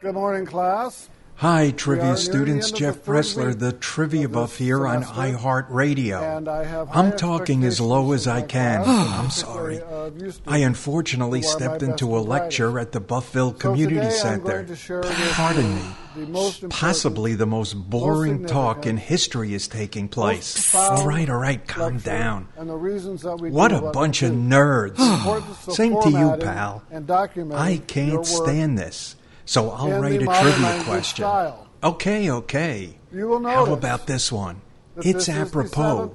Good morning, class. Hi, trivia students. the end of Jeff Bressler, the trivia buff here on iHeartRadio. I have high I'm talking as low as I can. Ah, I'm sorry. class, particularly of you I unfortunately who are my stepped into a lecture at the Buffville Community Center. going to share with Pardon me. the most important, Possibly the most boring talk in history is taking place. All right, all right, calm down. And the reasons that we What a bunch of nerds. The importance of Same to you, pal. I can't stand this. So I'll write a trivia question. style. Okay, okay. You will How about this one? It's this apropos.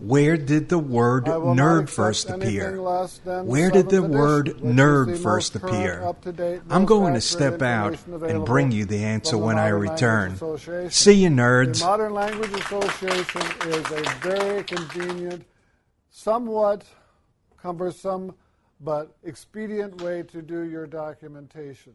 Where did the word I will not nerd first appear? the Where did the word edition, which is nerd the first current, appear? I'm going to step out and bring you the answer when I return. See you, The nerds. Modern Language Association is a very convenient, somewhat cumbersome, but expedient way to do your documentation.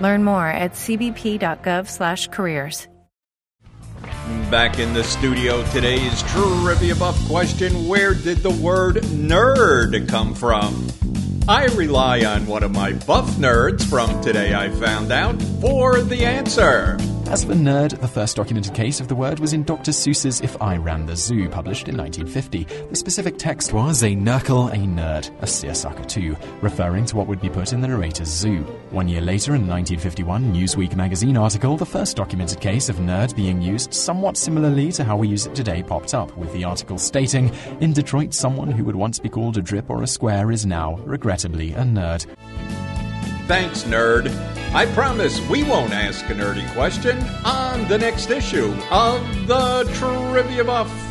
Learn more at cbp.gov/careers. Back in the studio, today's trivia buff question Where did the word nerd come from? I rely on one of my buff nerds from Today I Found Out for the answer. As for nerd, the first documented case of the word was in Dr. Seuss's If I Ran the Zoo, published in 1950. The specific text was a nerkle, a nerd, a seersucker too, referring to what would be put in the narrator's zoo. One year later, in 1951 Newsweek magazine article, the first documented case of nerd being used somewhat similarly to how we use it today popped up, with the article stating, In Detroit, someone who would once be called a drip or a square is now, regrettably, a nerd. Thanks, nerd. I promise we won't ask a nerdy question on the next issue of the Trivia Buff.